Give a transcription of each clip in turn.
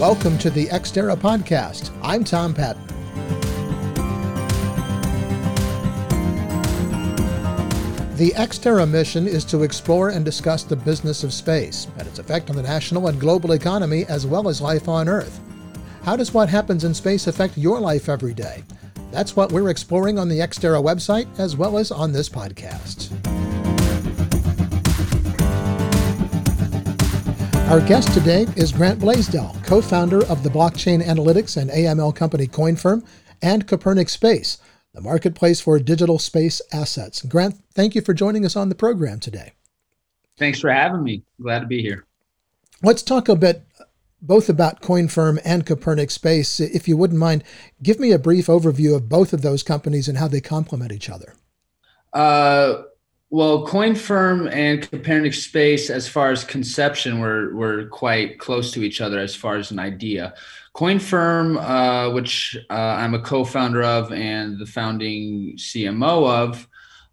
Welcome to the Xterra podcast. I'm Tom Patton. The Xterra mission is to explore and discuss the business of space and its effect on the national and global economy as well as life on Earth. How does what happens in space affect your life every day? That's what we're exploring on the Xterra website as well as on this podcast. Our guest today is Grant Blaisdell, co founder of the blockchain analytics and AML company CoinFirm and Copernic Space, the marketplace for digital space assets. Grant, thank you for joining us on the program today. Thanks for having me. Glad to be here. Let's talk a bit both about CoinFirm and Copernic Space. If you wouldn't mind, give me a brief overview of both of those companies and how they complement each other. Uh, well, CoinFirm and Copernic Space, as far as conception, were were quite close to each other as far as an idea. CoinFirm, uh, which uh, I'm a co-founder of and the founding CMO of,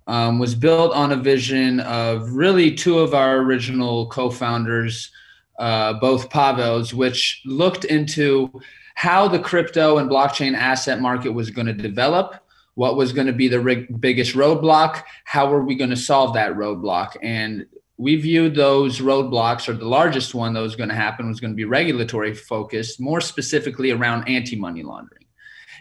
um, was built on a vision of really two of our original co-founders, uh, both Pavels, which looked into how the crypto and blockchain asset market was going to develop what was going to be the rig- biggest roadblock? How were we going to solve that roadblock? And we viewed those roadblocks or the largest one that was going to happen was going to be regulatory focused more specifically around anti-money laundering.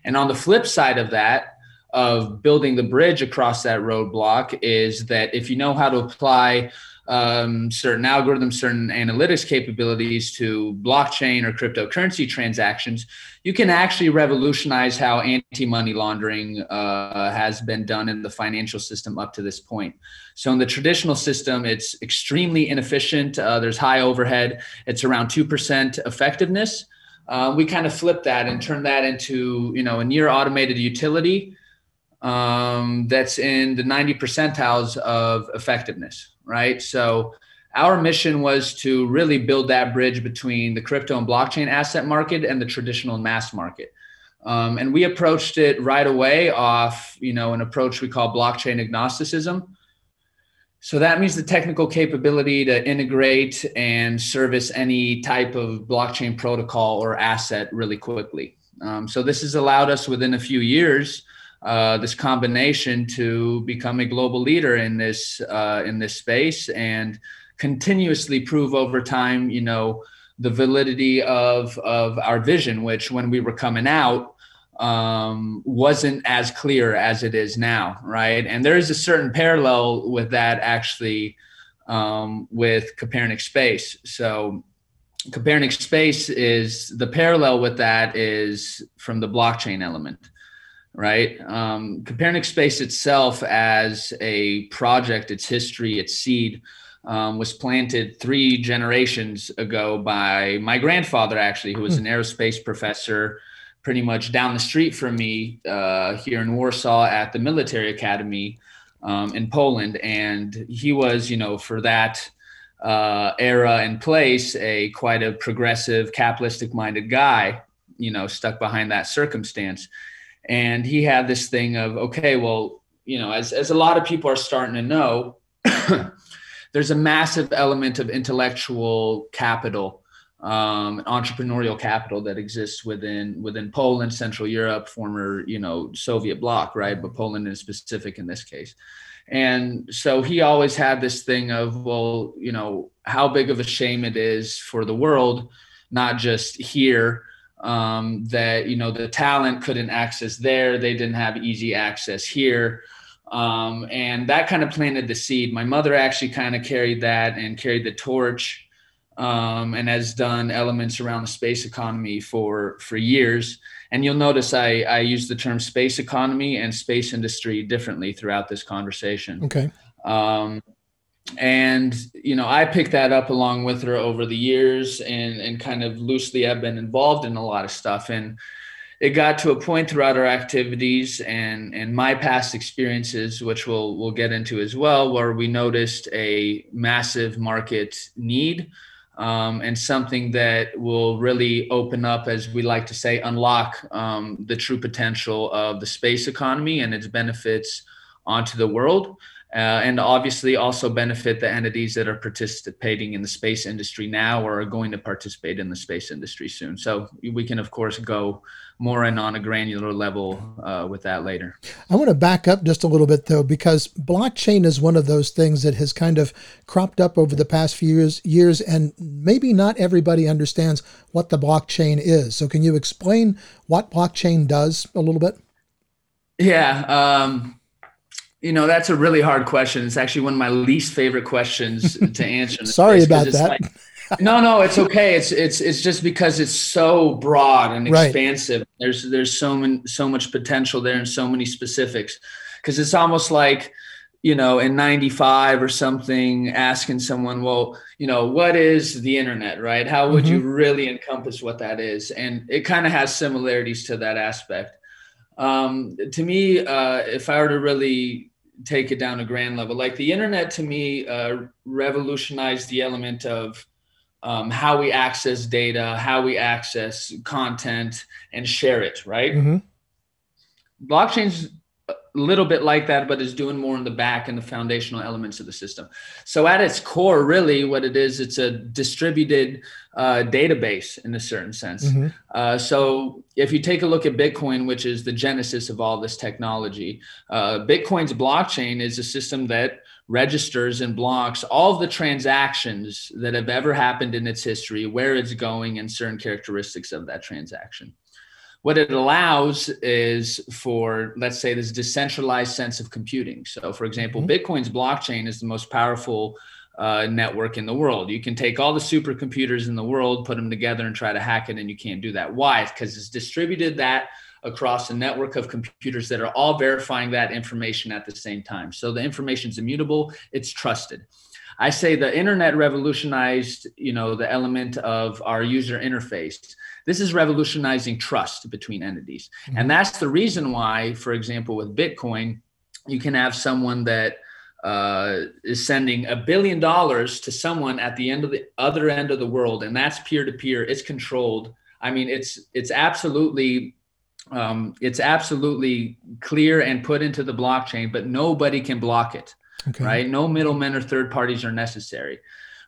And on the flip side of that of building the bridge across that roadblock is that if you know how to apply um, certain algorithms, certain analytics capabilities to blockchain or cryptocurrency transactions, you can actually revolutionize how anti money laundering uh, has been done in the financial system up to this point. So, in the traditional system, it's extremely inefficient. Uh, there's high overhead, it's around 2% effectiveness. Uh, we kind of flip that and turn that into you know a near automated utility um, that's in the 90 percentiles of effectiveness right? So our mission was to really build that bridge between the crypto and blockchain asset market and the traditional mass market. Um, and we approached it right away off, you know, an approach we call blockchain agnosticism. So that means the technical capability to integrate and service any type of blockchain protocol or asset really quickly. Um, so this has allowed us within a few years uh, this combination to become a global leader in this uh, in this space and continuously prove over time, you know, the validity of of our vision, which when we were coming out um, wasn't as clear as it is now, right? And there is a certain parallel with that actually um, with Copernic Space. So Copernic Space is the parallel with that is from the blockchain element right? Um, Copernic Space itself, as a project, its history, its seed, um, was planted three generations ago by my grandfather, actually, who was an hmm. aerospace professor pretty much down the street from me uh, here in Warsaw at the military academy um, in Poland. And he was, you know, for that uh, era and place, a quite a progressive, capitalistic minded guy, you know, stuck behind that circumstance and he had this thing of okay well you know as, as a lot of people are starting to know there's a massive element of intellectual capital um, entrepreneurial capital that exists within within Poland, Central Europe, former you know Soviet bloc, right? But Poland is specific in this case. And so he always had this thing of, well, you know, how big of a shame it is for the world, not just here, um, that you know the talent couldn't access there. They didn't have easy access here. Um, and that kind of planted the seed. My mother actually kind of carried that and carried the torch um, and has done elements around the space economy for for years. And you'll notice I, I use the term space economy and space industry differently throughout this conversation. Okay. Um, and you know i picked that up along with her over the years and and kind of loosely i've been involved in a lot of stuff. And it got to a point throughout our activities and and my past experiences which we'll we'll get into as well where we noticed a massive market need um, and something that will really open up as we like to say unlock um, the true potential of the space economy and its benefits onto the world uh, and obviously also benefit the entities that are participating in the space industry now or are going to participate in the space industry soon. So we can, of course, go more in on a granular level uh, with that later. I want to back up just a little bit though, because blockchain is one of those things that has kind of cropped up over the past few years, years, and maybe not everybody understands what the blockchain is. So, can you explain what blockchain does a little bit? Yeah. Um, you know, that's a really hard question. It's actually one of my least favorite questions to answer. Sorry about that. Like, no, no, it's okay. It's it's it's just because it's so broad and expansive. Right. There's there's so many so much potential there and so many specifics. Because it's almost like, you know, in 95 or something, asking someone, well, you know, what is the internet, right? How would mm-hmm. you really encompass what that is? And it kind of has similarities to that aspect. Um, to me, uh, if I were to really take it down a grand level. Like the internet to me uh, revolutionized the element of um, how we access data, how we access content, and share it. Right. Mm-hmm. Blockchain's little bit like that, but is doing more in the back and the foundational elements of the system. So at its core, really, what it is, it's a distributed uh, database in a certain sense. Mm-hmm. Uh, so if you take a look at Bitcoin, which is the genesis of all this technology, uh, Bitcoin's blockchain is a system that registers and blocks all the transactions that have ever happened in its history, where it's going, and certain characteristics of that transaction. What it allows is for, let's say, this decentralized sense of computing. So, for example, mm-hmm. Bitcoin's blockchain is the most powerful uh, network in the world. You can take all the supercomputers in the world, put them together, and try to hack it, and you can't do that. Why? Because it's distributed that across a network of computers that are all verifying that information at the same time. So the information is immutable, it's trusted. I say the internet revolutionized, you know, the element of our user interface. This is revolutionizing trust between entities. Mm-hmm. And that's the reason why, for example, with Bitcoin, you can have someone that uh, is sending a billion dollars to someone at the end of the other end of the world, and that's peer to peer. It's controlled. I mean, it's it's absolutely um, it's absolutely clear and put into the blockchain, but nobody can block it. Okay. Right? No middlemen or third parties are necessary.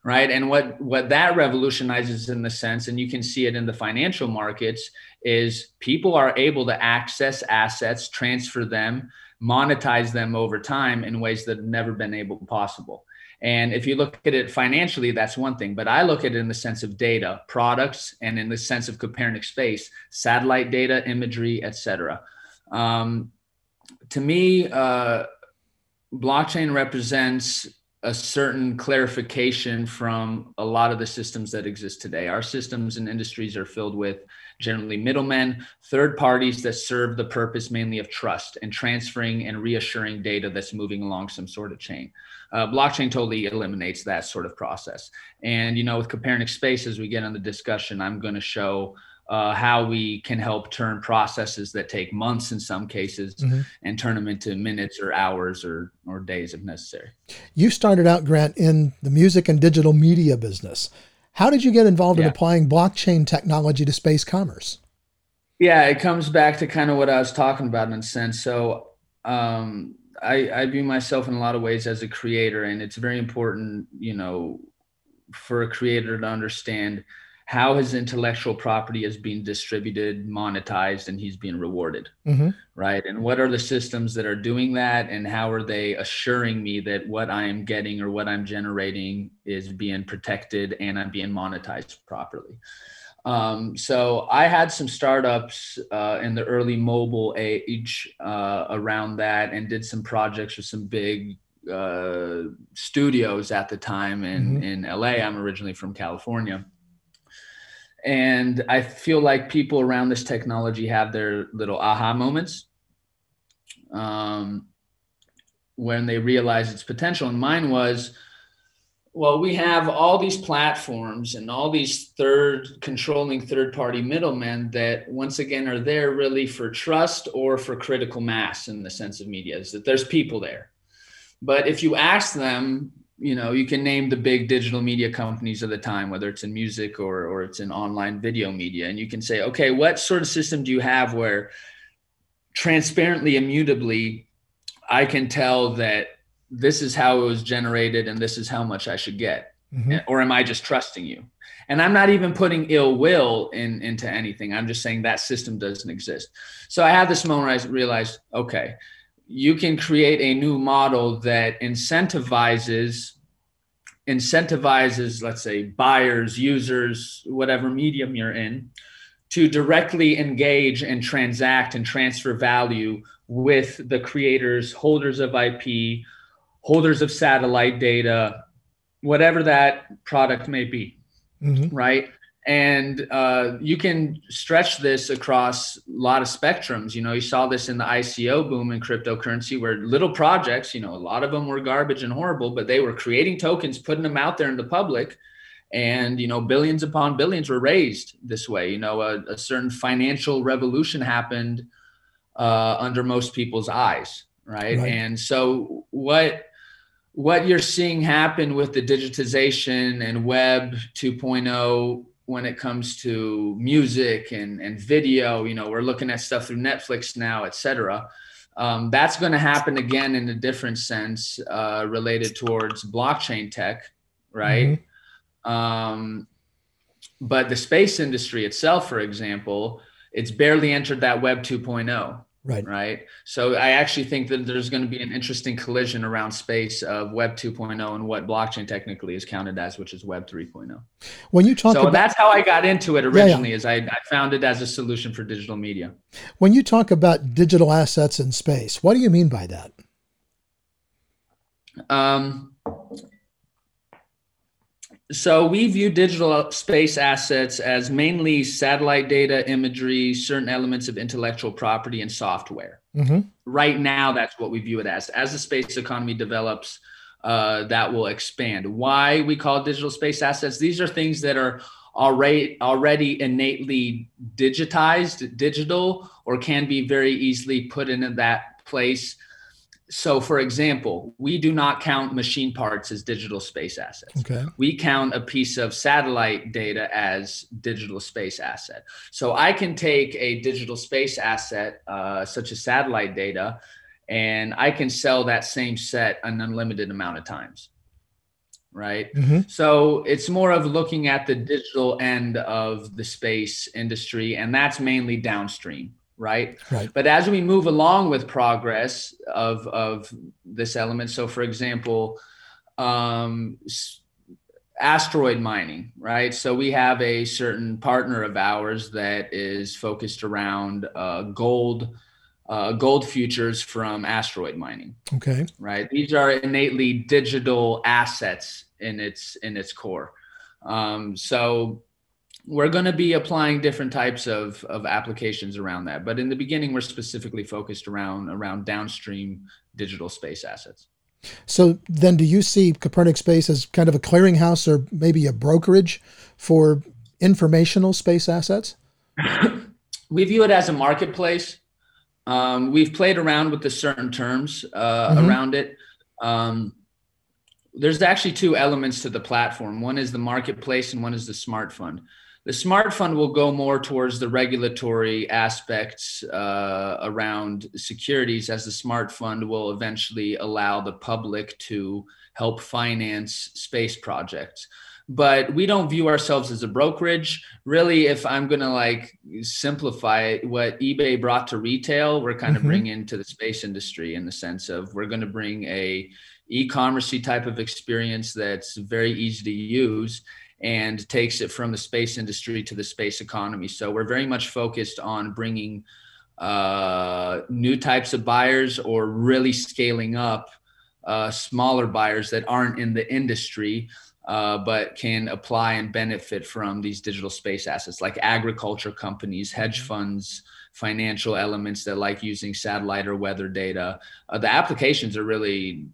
Right. And what what that revolutionizes in the sense, and you can see it in the financial markets, is people are able to access assets, transfer them, monetize them over time in ways that have never been able possible. And if you look at it financially, that's one thing. But I look at it in the sense of data, products, and in the sense of Copernic space, satellite data, imagery, etc. Um, to me, uh, blockchain represents a certain clarification from a lot of the systems that exist today. Our systems and industries are filled with generally middlemen, third parties that serve the purpose mainly of trust and transferring and reassuring data that's moving along some sort of chain. Uh, blockchain totally eliminates that sort of process. And, you know, with Copernic Space, as we get on the discussion, I'm going to show uh, how we can help turn processes that take months in some cases mm-hmm. and turn them into minutes or hours or, or days if necessary. You started out, Grant, in the music and digital media business. How did you get involved yeah. in applying blockchain technology to space commerce? Yeah, it comes back to kind of what I was talking about in a sense. So um, I, I view myself in a lot of ways as a creator, and it's very important, you know, for a creator to understand how his intellectual property is being distributed, monetized, and he's being rewarded. Mm-hmm. Right. And what are the systems that are doing that? And how are they assuring me that what I am getting or what I'm generating is being protected and I'm being monetized properly? Um, so I had some startups uh, in the early mobile age uh, around that and did some projects with some big uh, studios at the time in, mm-hmm. in LA. I'm originally from California and I feel like people around this technology have their little aha moments um, when they realize its potential. And mine was, well, we have all these platforms and all these third controlling third party middlemen that once again are there really for trust or for critical mass in the sense of media is that there's people there. But if you ask them, you know you can name the big digital media companies of the time whether it's in music or or it's in online video media and you can say okay what sort of system do you have where transparently immutably i can tell that this is how it was generated and this is how much I should get? Mm-hmm. Or am I just trusting you? And I'm not even putting ill will in into anything. I'm just saying that system doesn't exist. So I had this moment where I realized, okay, you can create a new model that incentivizes incentivizes let's say buyers users whatever medium you're in to directly engage and transact and transfer value with the creators holders of ip holders of satellite data whatever that product may be mm-hmm. right and uh, you can stretch this across a lot of spectrums. You know you saw this in the ico boom in cryptocurrency where little projects you know a lot of them were garbage and horrible but they were creating tokens putting them out there in the public. And you know billions upon billions were raised this way. You know a, a certain financial revolution happened uh, under most people's eyes right? right. And so what what you're seeing happen with the digitization and web 2.0 when it comes to music and, and video you know we're looking at stuff through netflix now et cetera. Um, that's going to happen again in a different sense uh, related towards blockchain tech right? Mm-hmm. um, but the space industry itself for example it's barely entered that web 2.0 Right. Right. So I actually think that there's going to be an interesting collision around space of Web 2.0 and what blockchain technically is counted as, which is Web 3.0. When you talk so about, that's how I got into it originally, yeah, yeah. is I, I found it as a solution for digital media. When you talk about digital assets in space, what do you mean by that? Um, so we view digital space assets as mainly satellite data, imagery, certain elements of intellectual property, and software. Mm-hmm. Right now, that's what we view it as. As the space economy develops, uh, that will expand. Why we call digital space assets? These are things that are already already innately digitized, digital, or can be very easily put into that place so for example we do not count machine parts as digital space assets okay. we count a piece of satellite data as digital space asset so i can take a digital space asset uh, such as satellite data and i can sell that same set an unlimited amount of times right mm-hmm. so it's more of looking at the digital end of the space industry and that's mainly downstream right? Right. But as we move along with progress of of this element, so for example, um, asteroid mining, right? So we have a certain partner of ours that is focused around uh, gold. Uh, gold futures from asteroid mining. Okay. Right. These are innately digital assets in its in its core. Um, so we're going to be applying different types of, of applications around that but in the beginning we're specifically focused around around downstream digital space assets. So then do you see copernic space as kind of a clearinghouse or maybe a brokerage for informational space assets? We view it as a marketplace. Um, we've played around with the certain terms uh, mm-hmm. around it. Um, there's actually two elements to the platform. One is the marketplace and one is the smart fund the smart fund will go more towards the regulatory aspects uh, around securities, as the smart fund will eventually allow the public to help finance space projects. But we don't view ourselves as a brokerage. Really, if I'm going to like simplify it, what eBay brought to retail, we're kind mm-hmm. of bringing to the space industry in the sense of we're going to bring a e-commerce type of experience that's very easy to use and takes it from the space industry to the space economy. So we're very much focused on bringing uh, new types of buyers or really scaling up uh, smaller buyers that aren't in the industry. Uh, but can apply and benefit from these digital space assets like agriculture companies, hedge mm-hmm. funds, financial elements that like using satellite or weather data. Uh, the applications are really,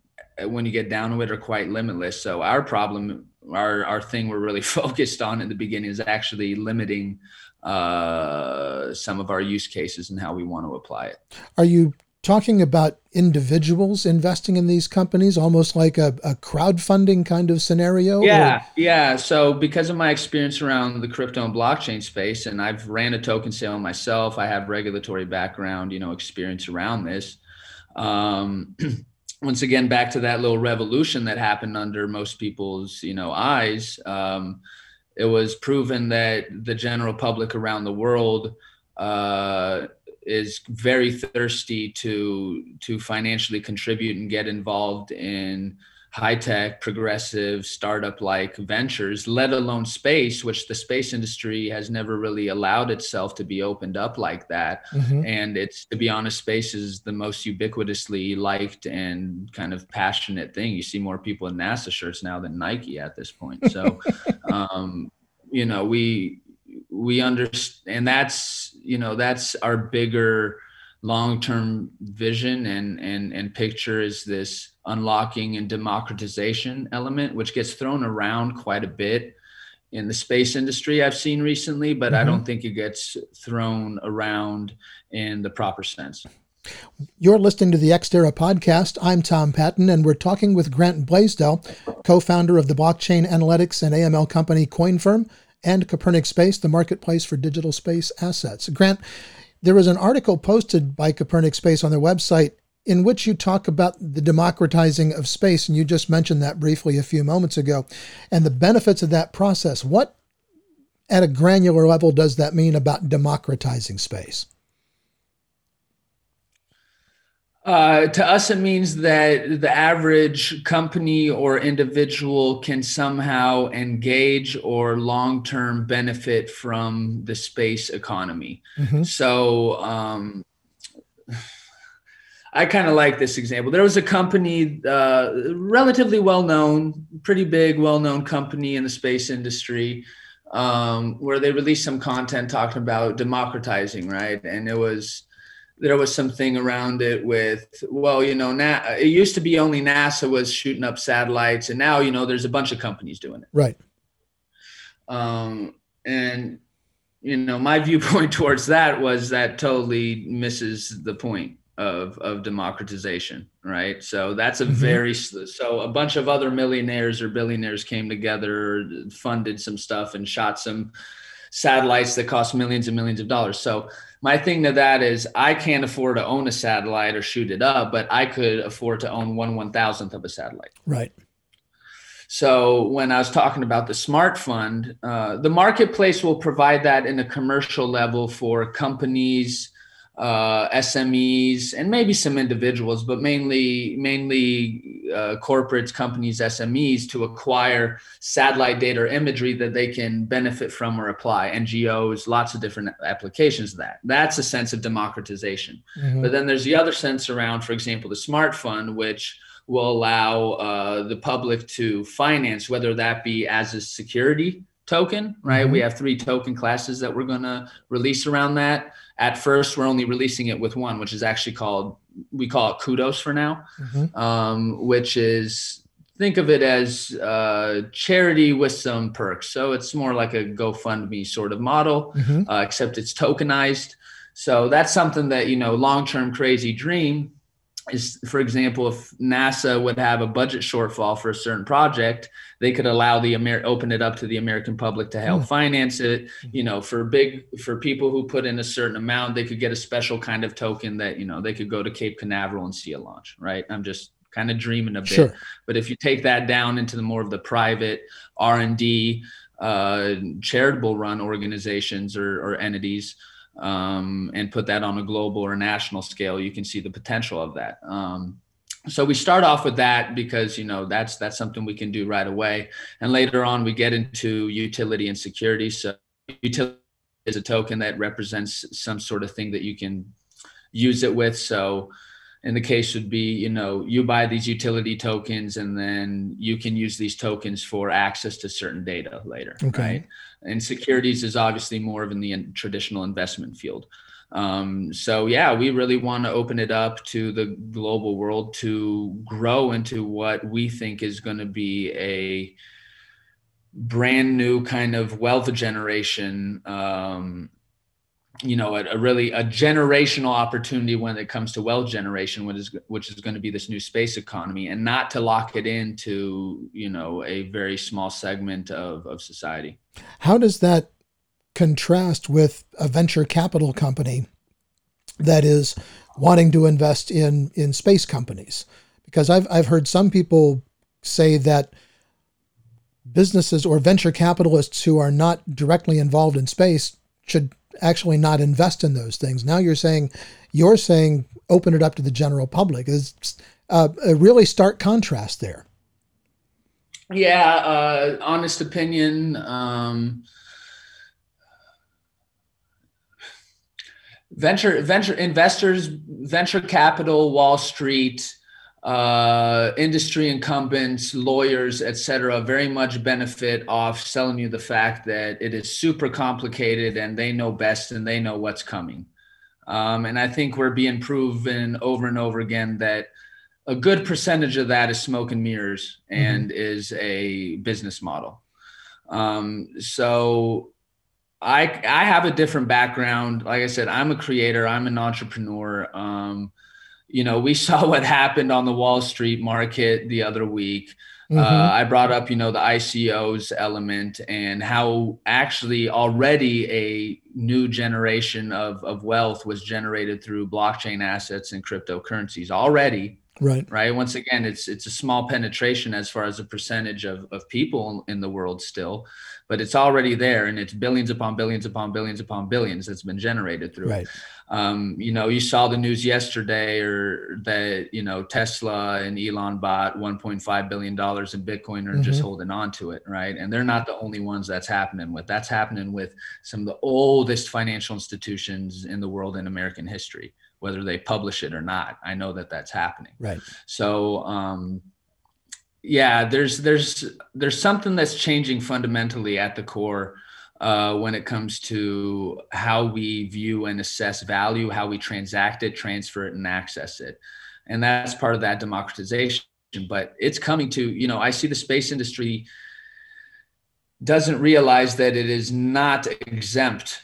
when you get down to it, are quite limitless. So our problem our our thing we're really focused on in the beginning is actually limiting uh, some of our use cases and how we want to apply it. Are you talking about individuals investing in these companies, almost like a, a crowdfunding kind of scenario? Yeah, or? yeah. So because of my experience around the crypto and blockchain space, and I've ran a token sale myself, I have regulatory background, you know, experience around this. Um, once again back to that little revolution that happened under most people's you know eyes um, it was proven that the general public around the world uh, is very thirsty to to financially contribute and get involved in high tech, progressive, startup like ventures, let alone space, which the space industry has never really allowed itself to be opened up like that. Mm-hmm. And it's, to be honest, space is the most ubiquitously liked and kind of passionate thing. You see more people in NASA shirts now than Nike at this point. So, um, you know, we, we understand, and that's, you know, that's our bigger, long-term vision and and and picture is this unlocking and democratization element which gets thrown around quite a bit in the space industry I've seen recently but mm-hmm. I don't think it gets thrown around in the proper sense. You're listening to the Xterra podcast. I'm Tom Patton, and we're talking with Grant Blaisdell, co founder of the blockchain analytics and AML company CoinFirm and Copernic Space, the marketplace for digital space assets. Grant, there was an article posted by Copernic Space on their website in which you talk about the democratizing of space, and you just mentioned that briefly a few moments ago, and the benefits of that process. What, at a granular level, does that mean about democratizing space? Uh, to us, it means that the average company or individual can somehow engage or long term benefit from the space economy. Mm-hmm. So, um, I kind of like this example. There was a company, uh, relatively well known, pretty big, well known company in the space industry, um, where they released some content talking about democratizing, right? And it was there was something around it with well you know Na- it used to be only nasa was shooting up satellites and now you know there's a bunch of companies doing it. Right. Um, and you know my viewpoint towards that was that totally misses the point of of democratization right? So that's a mm-hmm. very so a bunch of other millionaires or billionaires came together funded some stuff and shot some satellites that cost millions and millions of dollars. So my thing to that is I can't afford to own a satellite or shoot it up, but I could afford to own one one thousandth of a satellite. Right. So when I was talking about the smart fund, uh, the marketplace will provide that in a commercial level for companies, uh, SMEs, and maybe some individuals, but mainly mainly uh, corporates, companies, SMEs to acquire satellite data or imagery that they can benefit from or apply. NGOs, lots of different applications of that. That's a sense of democratization. Mm-hmm. But then there's the other sense around, for example, the Smart Fund, which will allow uh, the public to finance, whether that be as a security token, right? Mm-hmm. We have three token classes that we're going to release around that. At first, we're only releasing it with one, which is actually called, we call it Kudos for now, mm-hmm. um, which is, think of it as uh, charity with some perks. So it's more like a GoFundMe sort of model, mm-hmm. uh, except it's tokenized. So that's something that, you know, long term crazy dream is for example if nasa would have a budget shortfall for a certain project they could allow the Amer- open it up to the american public to help mm. finance it you know for big for people who put in a certain amount they could get a special kind of token that you know they could go to cape canaveral and see a launch right i'm just kind of dreaming a bit sure. but if you take that down into the more of the private r&d uh, charitable run organizations or, or entities um, and put that on a global or national scale, you can see the potential of that. Um, so we start off with that because you know that's that's something we can do right away, and later on we get into utility and security. So utility is a token that represents some sort of thing that you can use it with. So in the case would be you know you buy these utility tokens and then you can use these tokens for access to certain data later okay. right and securities is obviously more of in the traditional investment field. Um, so yeah we really want to open it up to the global world to grow into what we think is going to be a brand new kind of wealth generation um, you know a, a, really a generational opportunity when it comes to wealth generation which is which is going to be this new space economy and not to lock it into you know a very small segment of, of society. How does that contrast with a venture capital company that is wanting to invest in in space companies? Because I've I've heard some people say that businesses or venture capitalists who are not directly involved in space should actually not invest in those things. Now you're saying you're saying open it up to the general public. Is uh, a really stark contrast there. Yeah, uh, honest opinion. Um, venture venture investors, venture capital, Wall Street, uh, industry incumbents, lawyers, etc., very much benefit off selling you the fact that it is super complicated and they know best and they know what's coming. Um, and I think we're being proven over and over again that a good percentage of that is smoke and mirrors and mm-hmm. is a business model. Um, so I I have a different background. Like I said, I'm a creator. I'm an entrepreneur. Um, you know, we saw what happened on the Wall Street market the other week. Uh, mm-hmm. Uh, I brought up, you know, the ICOs element and how actually already a new generation of, of wealth was generated through blockchain assets and cryptocurrencies already right. Right? Once again it's it's a small penetration as far as a percentage of, of people in the world still but it's already there and it's billions upon billions upon billions upon billions that's been generated through right. it um, you know you saw the news yesterday or that you know tesla and elon bought 1.5 billion dollars in bitcoin or mm-hmm. just holding on to it right? And they're not the only ones that's happening with that's happening with some of the oldest financial institutions in the world in american history whether they publish it or not. I know that that's happening. Right. So, um, yeah, there's there's there's something that's changing fundamentally at the core uh, when it comes to how we view and assess value, how we transact it, transfer it, and access it, and that's part of that democratization. But it's coming to you know I see the space industry doesn't realize that it is not exempt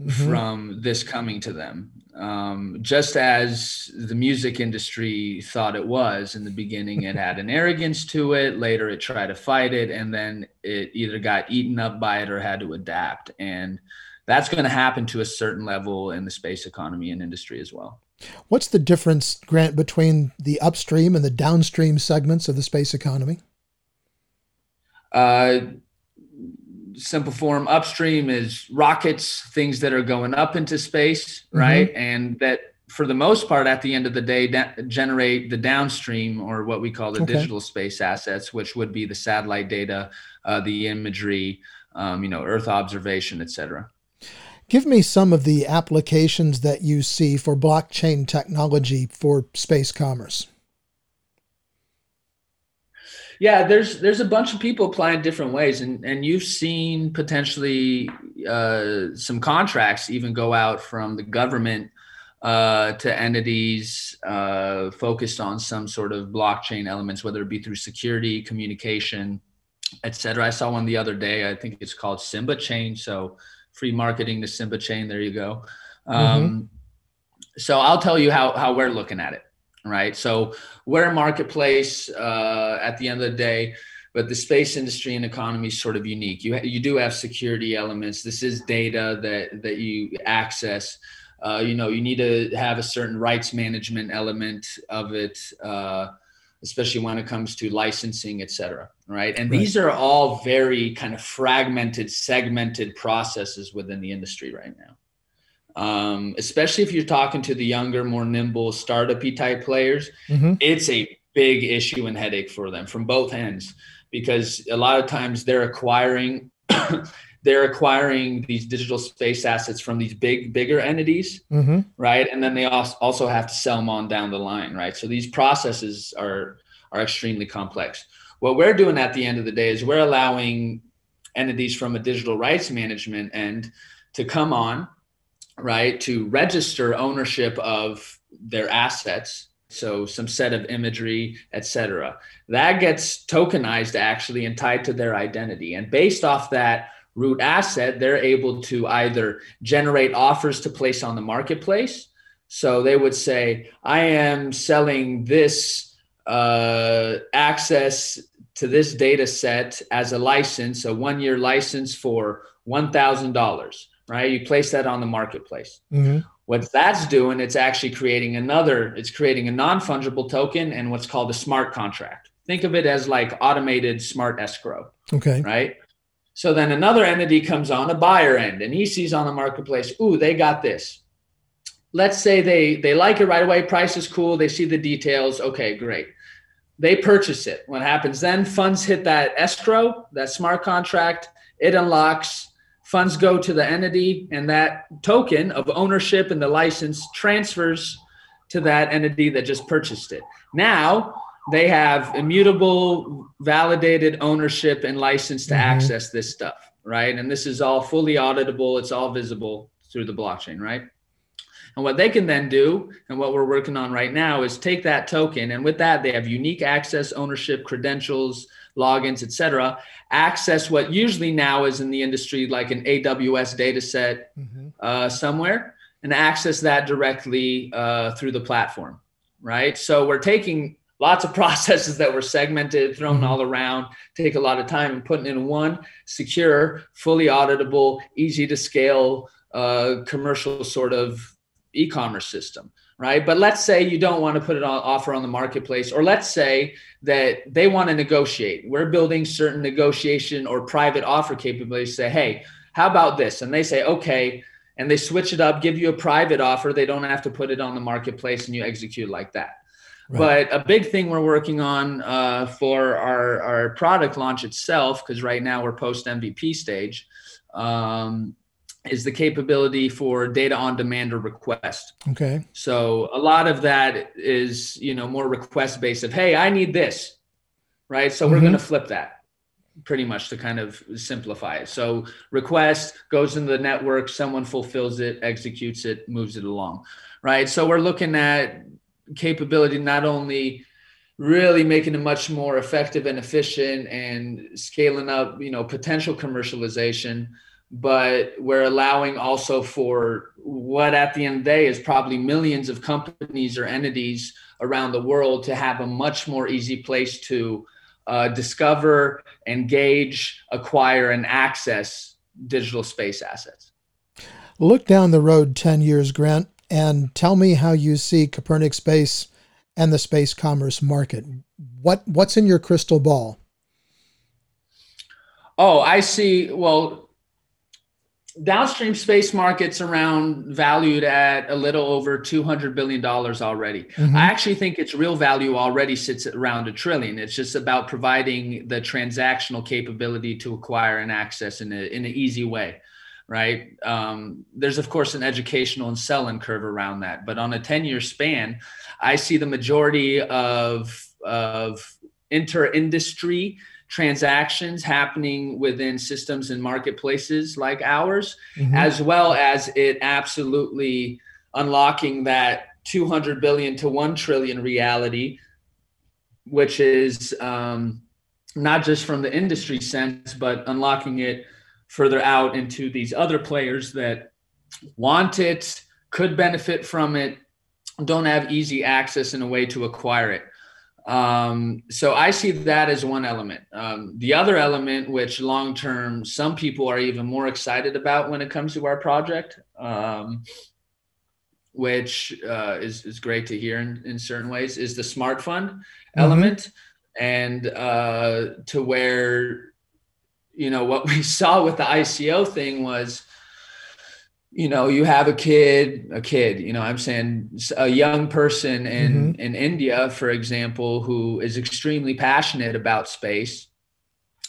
mm-hmm. from this coming to them. Um, just as the music industry thought it was in the beginning, it had an arrogance to it. Later, it tried to fight it, and then it either got eaten up by it or had to adapt. And that's going to happen to a certain level in the space economy and industry as well. What's the difference, Grant, between the upstream and the downstream segments of the space economy? Uh, simple form upstream is rockets things that are going up into space mm-hmm. right and that for the most part at the end of the day da- generate the downstream or what we call the okay. digital space assets which would be the satellite data uh, the imagery um, you know earth observation etc give me some of the applications that you see for blockchain technology for space commerce yeah there's there's a bunch of people applying different ways and and you've seen potentially uh, some contracts even go out from the government uh, to entities uh, focused on some sort of blockchain elements whether it be through security communication etc i saw one the other day i think it's called simba chain so free marketing to simba chain there you go. Mm-hmm. um, so i'll tell you how how we're looking at it right? So we're a marketplace uh, at the end of the day, but the space industry and economy is sort of unique. You you do have security elements. This is data that that you access. Uh, you know, you need to have a certain rights management element of it, uh, especially when it comes to licensing, et cetera. Right. And right. these are all very kind of fragmented, segmented processes within the industry right now um, especially if you're talking to the younger, more nimble, startupy type players. Mm-hmm. It's a big issue and headache for them from both ends because a lot of times they're acquiring they're acquiring these digital space assets from these big bigger entities mm-hmm. right and then they also have to sell them on down the line right so these processes are are extremely complex what we're doing at the end of the day is we're allowing entities from a digital rights management end to come on right, to register ownership of their assets. So some set of imagery, etc. That gets tokenized actually and tied to their identity. And based off that root asset, they're able to either generate offers to place on the marketplace. So they would say, I am selling this uh, access to this data set as a license, a one year license for $1,000 right? You place that on the marketplace. Mm-hmm. What that's doing, it's actually creating another, it's creating a non fungible token and what's called a smart contract. Think of it as like automated smart escrow. Okay. Right. So then another entity comes on a buyer end and he sees on the marketplace, ooh, they got this. Let's say they they like it right away, price is cool, they see the details, okay, great. They purchase it. What happens then? Funds hit that escrow, that smart contract, it unlocks, funds go to the entity and that token of ownership and the license transfers to that entity that just purchased it. Now, they have immutable validated ownership and license to mm-hmm. access this stuff right and this is all fully auditable it's all visible through the blockchain right and what they can then do and what we're working on right now is take that token and with that they have unique access ownership credentials logins etc access what usually now is in the industry like an aws data set mm-hmm. uh, somewhere and access that directly uh, through the platform right so we're taking lots of processes that were segmented, thrown mm-hmm. all around, take a lot of time and putting in one secure, fully auditable, easy to scale uh, commercial sort of e-commerce system right? But let's say you don't want to put it on offer on the marketplace or let's say that they want to negotiate. We're building certain negotiation or private offer capabilities say hey how about this? And they say okay and they switch it up give you a private offer. They don't have to put it on the marketplace and you execute like that. Right. But a big thing we're working on uh, for our, our product launch itself, because right now we're post MVP stage, um, is the capability for data on demand or request. Okay. So a lot of that is, you know, more request based of, hey, I need this, right? So mm-hmm. we're going to flip that pretty much to kind of simplify it. So request goes into the network, someone fulfills it, executes it, moves it along, right? So we're looking at capability not only really making it much more effective and efficient and scaling up you know potential commercialization but we're allowing also for what at the end of the day is probably millions of companies or entities around the world to have a much more easy place to uh, discover engage acquire and access digital space assets look down the road 10 years grant and tell me how you see Copernic Space and the space commerce market. What what's in your crystal ball? Oh, I see. Well, downstream space markets around valued at a little over 200 billion dollars already mm-hmm. i actually think its real value already sits around a trillion it's just about providing the transactional capability to acquire and access in, a, in an easy way right? Um, there's of course an educational and sell-in curve around that, but on a 10-year span, I see the majority of of inter-industry transactions happening within systems and marketplaces like ours, mm-hmm. as well as it absolutely unlocking that 200 billion to 1 trillion reality, which is um, not just from the industry sense, but unlocking it further out into these other players that want it, could benefit from it, don't have easy access in a way to acquire it. Um, so I see that as one element. Um, the other element, which long term some people are even more excited about when it comes to our project, um, which uh, is is great to hear in, in certain ways, is the smart fund mm-hmm. element, and uh, to where you know what we saw with the ICO thing was you know you have a kid a kid you know i'm saying a young person in mm-hmm. in india for example who is extremely passionate about space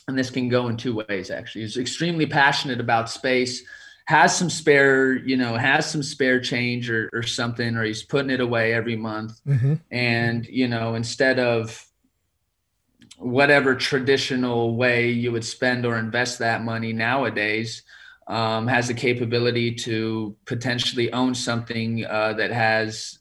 and this can go in two ways actually is extremely passionate about space has some spare you know has some spare change or, or something or he's putting it away every month mm-hmm. and you know instead of whatever traditional way you would spend or invest that money nowadays um, has the capability to potentially own something uh, that has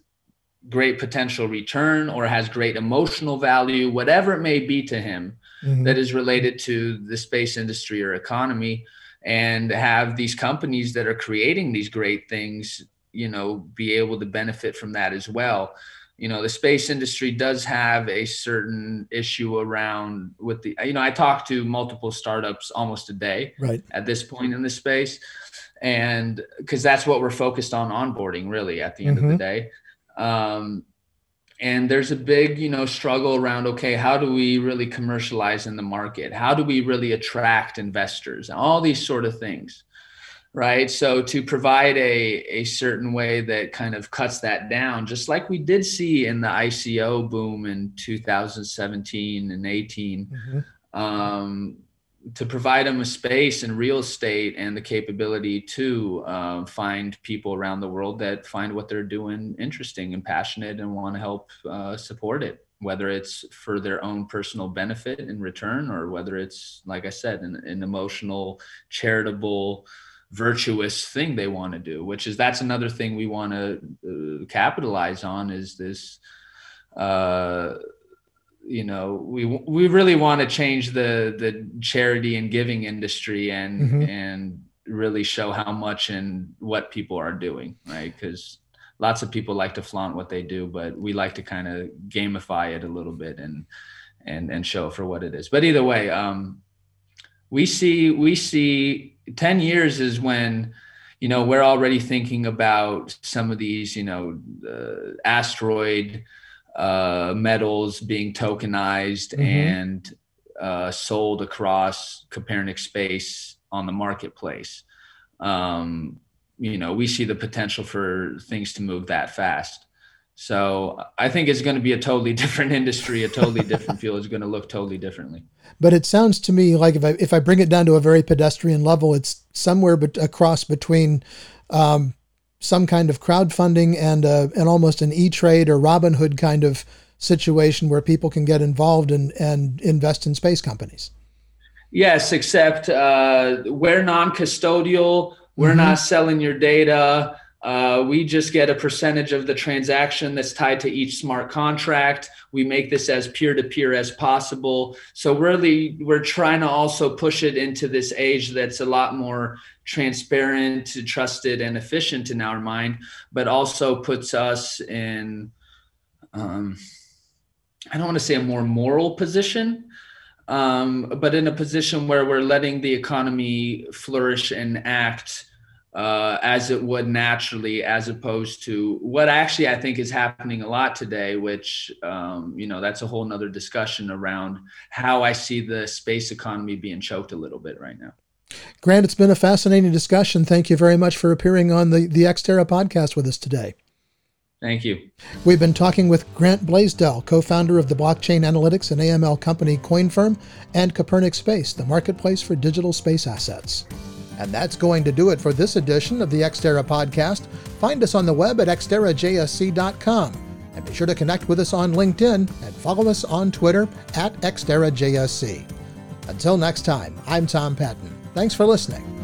great potential return or has great emotional value, whatever it may be to him mm-hmm. that is related to the space industry or economy, and have these companies that are creating these great things, you know, be able to benefit from that as well you know the space industry does have a certain issue around with the you know i talk to multiple startups almost a day right. at this point in the space. And because that's what we're focused on onboarding really at the end mm-hmm. of the mm-hmm. day. Um, and there's a big you know struggle around okay how do we really commercialize in the market? How do we really attract investors? All these sort of things right so to provide a, a certain way that kind of cuts that down just like we did see in the ico boom in 2017 and 18 mm-hmm. um, to provide them a space and real estate and the capability to uh, find people around the world that find what they're doing interesting and passionate and want to help uh, support it whether it's for their own personal benefit in return or whether it's like i said an, an emotional charitable virtuous thing they want to do which is that's another thing we want to uh, capitalize on is this uh, you know we we really want to change the the charity and giving industry and mm-hmm. and really show how much and what people are doing right because lots of people like to flaunt what they do but we like to kind of gamify it a little bit and and and show for what it is but either way um we see we see 10 years is when you know we're already thinking about some of these you know uh, asteroid uh, metals being tokenized mm-hmm. and uh, sold across Copernic space on the marketplace. Um, you know, we see the potential for things to move that fast. So I think it's going to be a totally different industry, a totally different field. It's going to look totally differently. But it sounds to me like if I if I bring it down to a very pedestrian level, it's somewhere but across between um, some kind of crowdfunding and uh, and almost an E-Trade or Robinhood kind of situation where people can get involved and, and invest in space companies. Yes, except uh, we're non-custodial. We're mm-hmm. not selling your data. Uh, we just get a percentage of the transaction that's tied to each smart contract. We make this as peer to peer as possible. So really, we're trying to also push it into this age that's a lot more transparent, trusted, and efficient in our mind, but also puts us in, um, I don't want to say a more moral position, um, but in a position where we're letting the economy flourish and act uh, as it would naturally, as opposed to what actually I think is happening a lot today, which, um, you know, that's a whole nother discussion around how I see the space economy being choked a little bit right now. Grant, it's been a fascinating discussion. Thank you very much for appearing on the, the Exterra podcast with us today. Thank you. We've been talking with Grant Blaisdell, co founder of the blockchain analytics and AML company CoinFirm and Copernic Space, the marketplace for digital space assets. And that's going to do it for this edition of the Exterra podcast. Find us on the web at exterrajsc.com. And be sure to connect with us on LinkedIn and follow us on Twitter at ExterraJSC. Until next time, I'm Tom Patton. Thanks for listening.